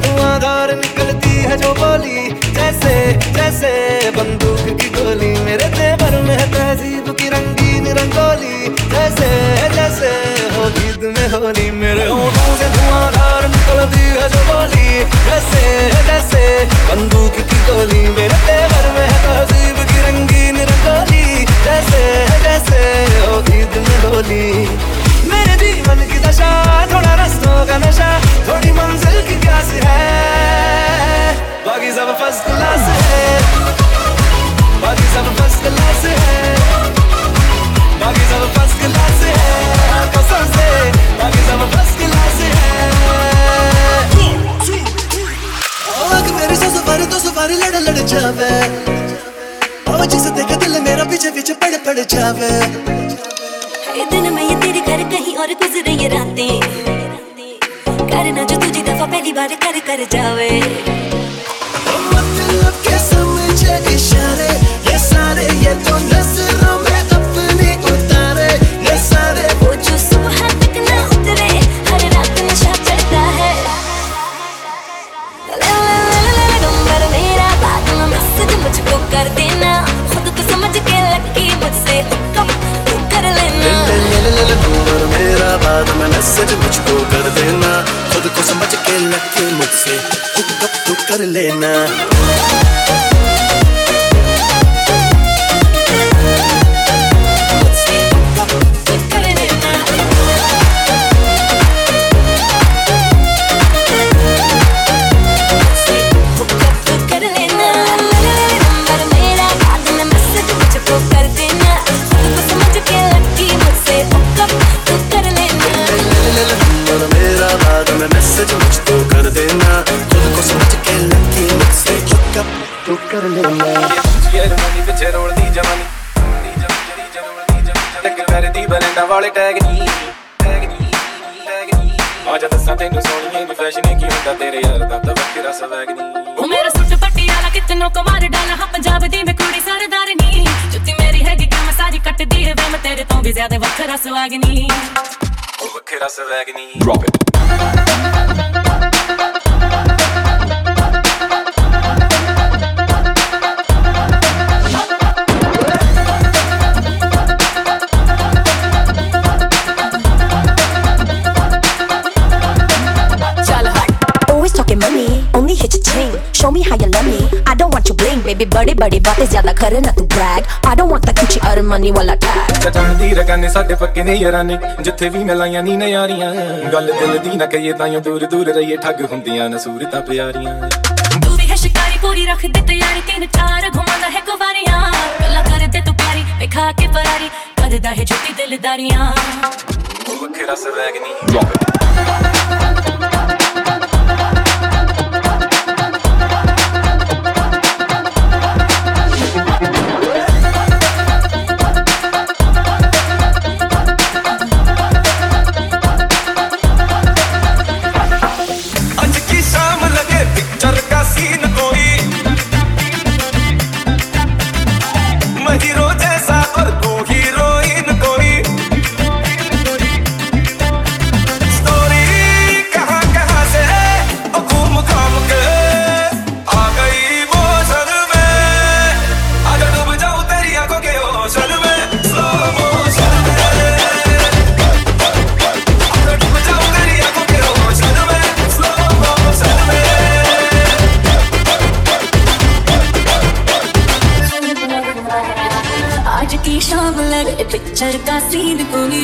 धुआंधार निकलती है जो बोली। जैसे जैसे बंदूक की गोली। मेरे तेवर में तहजीब की रंगीन रंगोली। जैसे जैसे हो ईद में होली। मेरे होठों से धुआंधार निकलती है जो बोली। जैसे जैसे बंदूक की गोली। मेरे तेवर में तहजीब की रंगीन रंगोली। जैसे जैसे हो ईद में होली। मेरे जीवन दशा थोड़ा रस्तों का नशा थोड़ी मंजिल की प्यास है बाकी सब फ़र्स्ट क्लास है बाकी सब फ़र्स्ट क्लास है बाकी सब फ़र्स्ट क्लास है कसम से बाकी सब फ़र्स्ट क्लास है मेरे सवारी तो सवारी लड़ लड़ जावे ओ जिसे देखे दिल मेरा पीछे पीछे पड़ पड़ जावे और गुजरे ये रातें। करना जो तुझे दफ़ा पहली बार कर कर जावे। मतलब के समझे इशारे, ये सारे ये तो मैसेज मुझको कर देना। खुद को समझ के लग के मुझसे कर लेना। ਤੂੰ ਕਰ ਲੈਣਾ ਯਾਰ ਮਨੀ ਵਿੱਚ ਰੋਲਦੀ ਜਵਾਨੀ। ਲੱਗ ਕਰਦੀ ਬਲੈਂਡਾ ਵਾਲੇ ਟੈਗ ਨਹੀਂ ਟੈਗ ਨਹੀਂ ਟੈਗ ਨਹੀਂ ਆਜਾ ਦੱਸਾਂ ਤੈਨੂੰ ਸੋਹਣੀਏ ਨੀ ਫੈਸ਼ਨ ਕੀ ਹੁੰਦਾ? ਤੇਰੇ ਯਾਰ ਦਾ ਤਾਂ ਵੱਖਰਾ ਸਵੈਗ ਨਹੀਂ। ਉਹ ਮੇਰਾ ਸੁੱਟ ਪਟਿਆਲਾ ਕਿਤਨੋਂ ਕਮਾਰ ਡਾਲਾ। ਹਾਂ ਪੰਜਾਬ ਦੀ ਮੈਂ ਕੁੜੀ ਸਰਦਾਰ ਨਹੀਂ। ਜੁੱਤੀ ਮੇਰੀ ਹੈਗੀ ਕੰਮ ਸਾਰੀ ਕੱਟਦੀ ਹੈ ਮੈਂ ਤੇਰੇ ਤੋਂ ਵੀ ਜ਼ਿਆਦਾ ਵੱਖਰਾ ਸਵੈਗ ਨਹੀਂ। ਉਹ ਵੱਖਰਾ ਸਵੈਗ ਨਹੀਂ। Drop it Show me how you love me. I don't want you bling, baby. बड़े बड़े बातें ज्यादा करे ना तू brag. I don't want the Gucci or money वाला tag. ਚਟਣ ਦੀ ਰਕਾਨੇ ਸਾਡੇ ਪੱਕੇ ਨੇ ਯਾਰਾਂ ਨੇ ਜਿੱਥੇ ਵੀ ਮਿਲਾਈਆਂ ਨੀ ਨਿਆਰੀਆਂ ਗੱਲ ਦਿਲ ਦੀ ਨਾ ਕਹੀਏ ਤਾਂ ਦੂਰ ਦੂਰ ਰਹੀਏ ਠੱਗ ਹੁੰਦੀਆਂ ਨਾ ਸੂਰਤਾਂ ਪਿਆਰੀਆਂ ਤੂੰ ਵੀ ਹੈ ਸ਼ਿਕਾਰੀ ਪੂਰੀ ਰੱਖ ਦੇ ਤਿਆਰੀ ਤਿੰਨ ਚਾਰ ਘੁਮਾਉਂਦਾ ਹੈ ਕੁਵਾਰੀਆਂ ਗੱਲਾਂ ਕਰਦੇ ਤੂੰ ਪਿਆਰੀ ਵੇਖਾ ਕੇ ਫਰਾਰੀ ਕਰਦਾ ਹੈ ਝੂਠੀ ਦਿਲਦਾਰੀਆਂ ਉਹ ਵੱਖਰਾ ਸਵੈਗ ਨਹੀਂ आज की शाम लगे पिक्चर का सीन कोई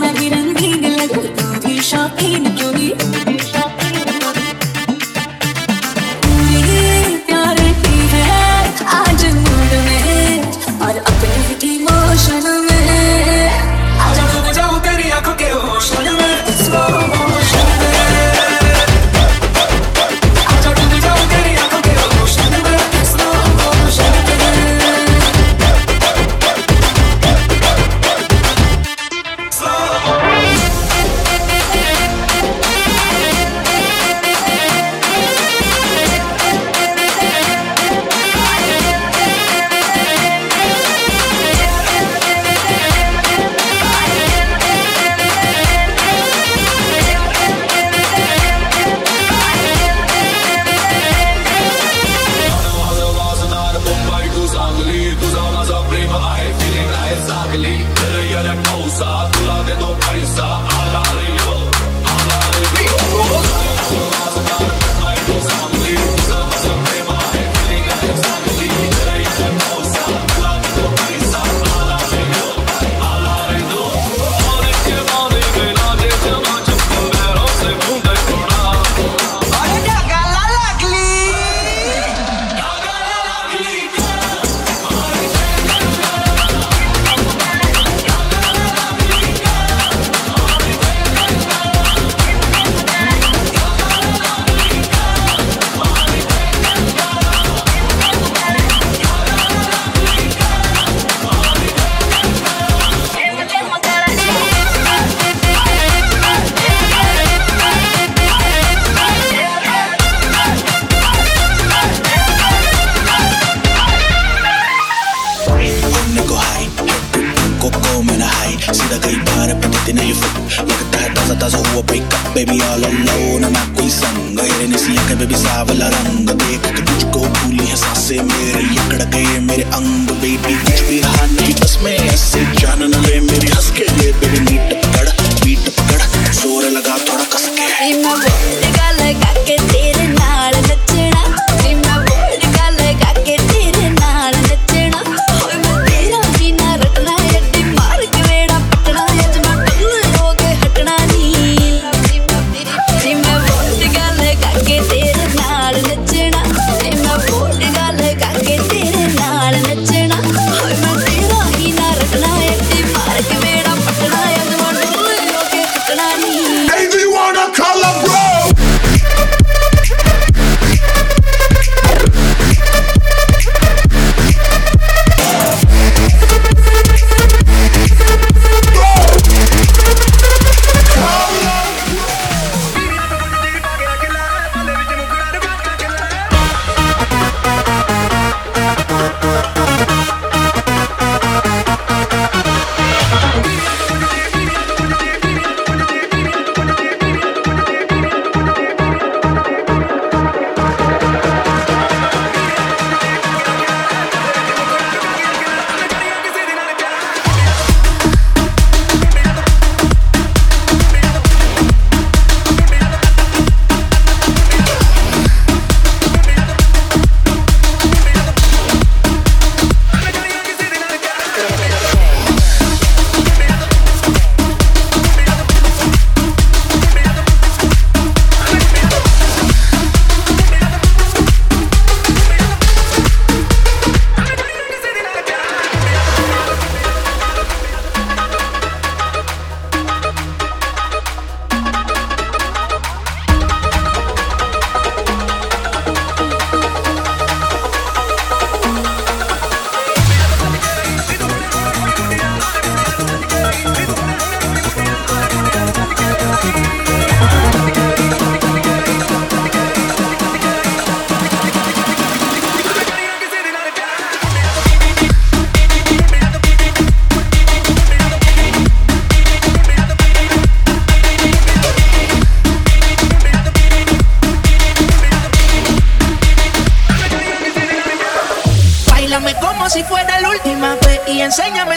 मैं भी रंगीन लगूं, तू भी शौकीन क्यों सीधा गई बार पर जितने ये फिट लगता है ताज़ा ताज़ा हुआ ब्रेकअप बेबी ऑल अलोन ना कोई संग ये निसी आँखें बेबी सावला रंग देख के तुझको भूली है साँसें मेरे यकड़ गए मेरे अंग बेबी कुछ भी रहा नहीं बस मैं ऐसे जान न ले मेरी हंस के लिए बेबी मीट पकड़ बीट पकड़ ज़ोर लगा थोड़ा कस के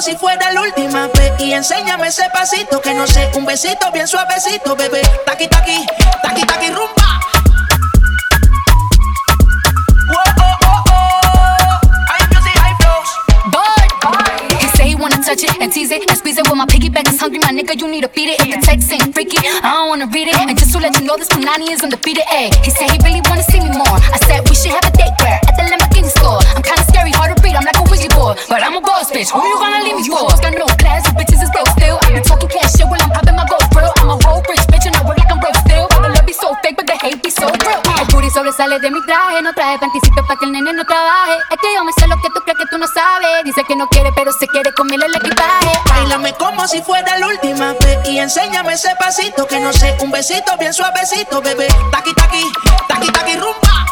Como si fuera la última vez y enséñame ese pasito que no sé, un besito bien suavecito, bebé. Taqui taqui, taqui taqui rumba. Oh, oh, oh. He say he wanna touch it and tease it and squeeze it. When my piggyback is hungry, my nigga, you need to feed it. If the text ain't freaky, I don't wanna read it. And just to let you know, this Punani is undefeated. Ayy, he said he really wanna see me more. I said we should have a bitch. You gonna leave me for? Got no class, you bitches is broke still. I be talking cash shit I'm popping my gold. I'm a whole rich bitch and I work like I'm broke still. The love be so fake, but the hate be so real. El booty sobresale de mi traje, no trae panticito pa' que el nene no trabaje. Es que yo me sé lo que tú crees que tú no sabes. Dice que no quiere, pero se quiere comerle el equipaje. Bailame como si fuera la última vez y enséñame ese pasito que no sé, un besito bien suavecito, bebé. Taqui taqui, taqui taqui rumba.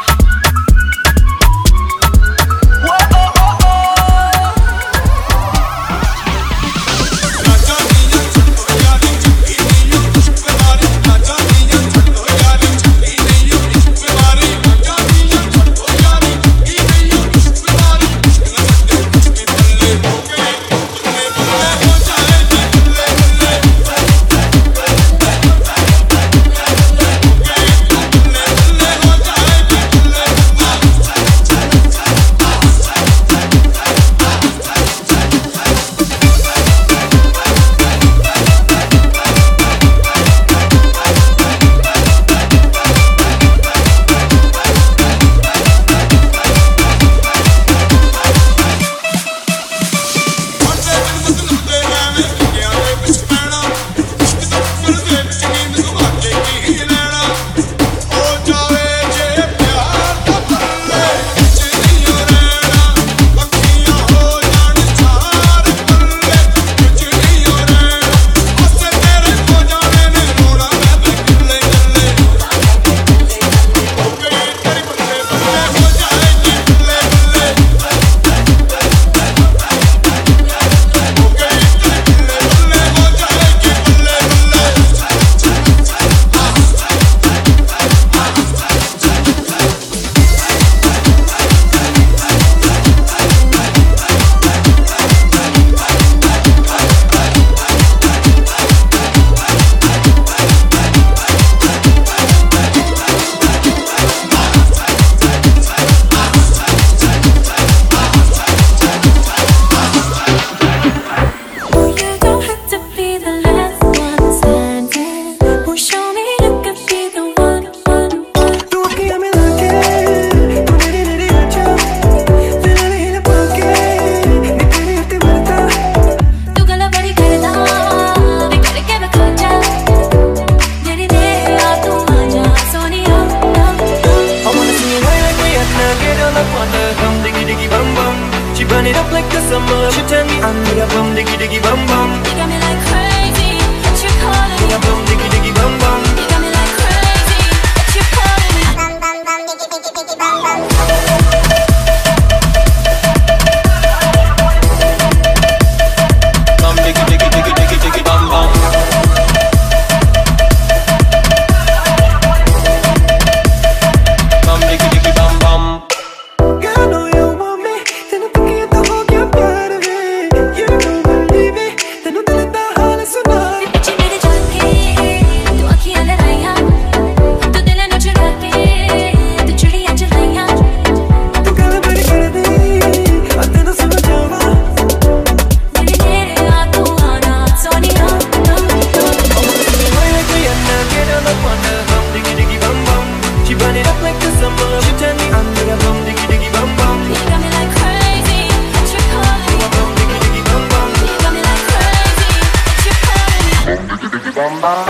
diggy diggy She burn up like the summer She me a bum diggy diggy You got me like crazy you calling diggy diggy You got me like crazy you calling diggy diggy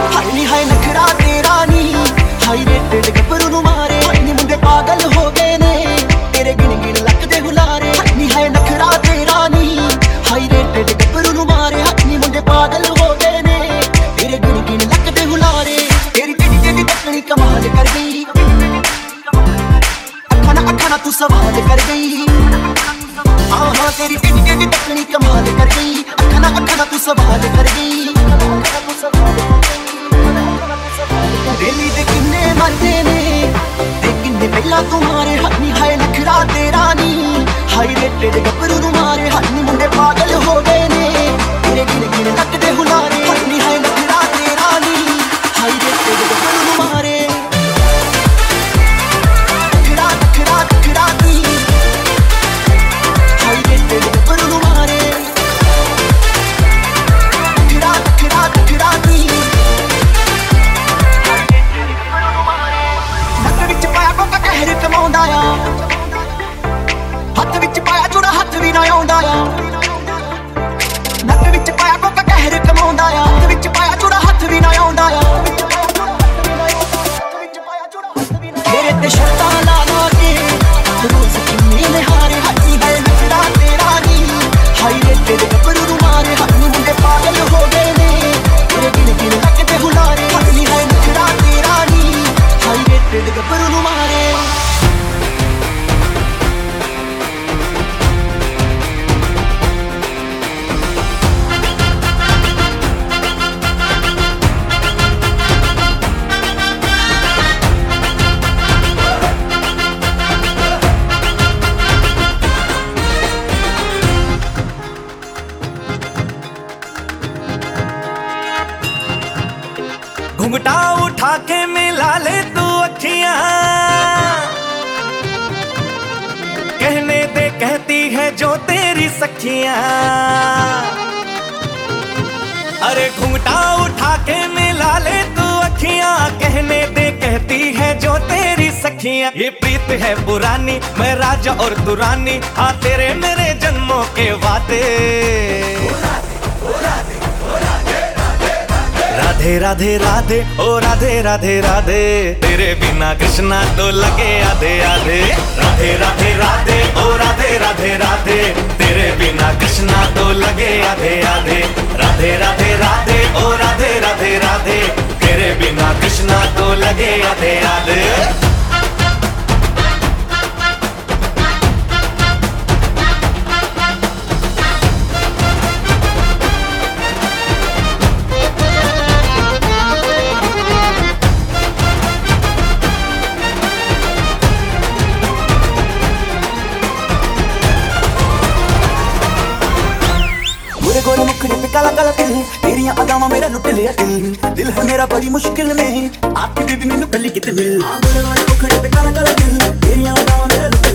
का तू सवाल कर गई ਦਿੱਲੀ ਦੇ ਕਿੰਨੇ ਮਰਦੇ ਨੇ? ਤੇ ਕਿੰਨੇ ਪਹਿਲਾਂ ਤੂੰ ਮਾਰੇ ਹੱਥ ਨਹੀਂ ਹਾਏ ਨਖਰਾ ਤੇਰਾ ਨਹੀਂ ਹਾਈ ਰੇਟਡ ਗੱਭਰੂ ਨੂੰ ਮਾਰੇ ਹੱਥ ਨਹੀਂ ਮੁੰਡੇ ਪਾਗਲ Baby, shut जो सखिया। अरे घूंघटा उठा के मिला ले तू अखियाँ। कहने दे, कहती है जो तेरी सखियाँ। ये प्रीत है पुरानी, मैं राजा और दुरानी। रानी हाँ तेरे मेरे जन्मों के वादे। राधे राधे राधे, ओ राधे राधे राधे। तेरे बिना कृष्णा तो लगे आधे आधे। राधे राधे राधे, ओ राधे राधे राधे। तेरे बिना कृष्णा तो लगे आधे आधे। राधे राधे राधे, ओ राधे राधे राधे। तेरे बिना कृष्णा तो लगे आधे आधे। काला काला दिल तेरी अदावां मेरा लुट लिया दिल दिल है मेरा बड़ी मुश्किल में। आपकी बीबी मैनू पहली कितनी। गोरे मुखड़े पे काला काला दिल मेरा लुट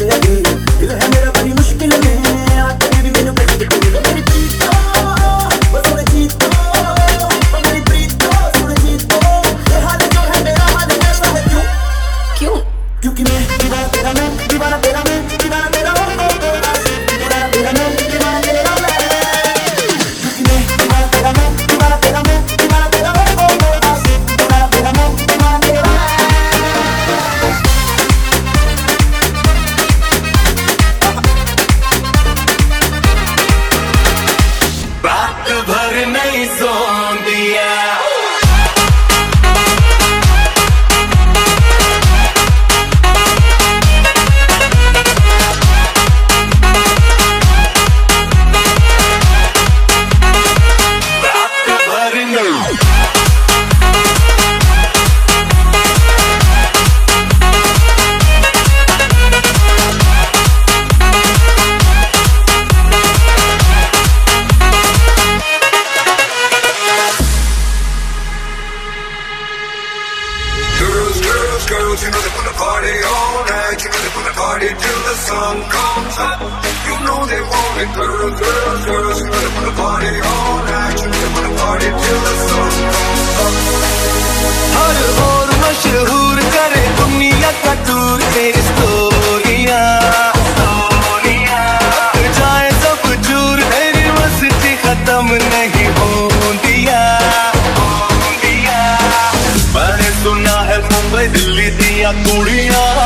party till the sun comes up. You know they want it, girl, girl, girl. You wanna put a party all night. You wanna put a party till the sun comes up. हर और मशहूर करे दुनिया का tour तेरी स्टोरियाँ जाए सब चूर तेरी मस्ती खत्म नहीं हो दिया मैंने सुना है मुंबई दिल्ली दिया कुड़िया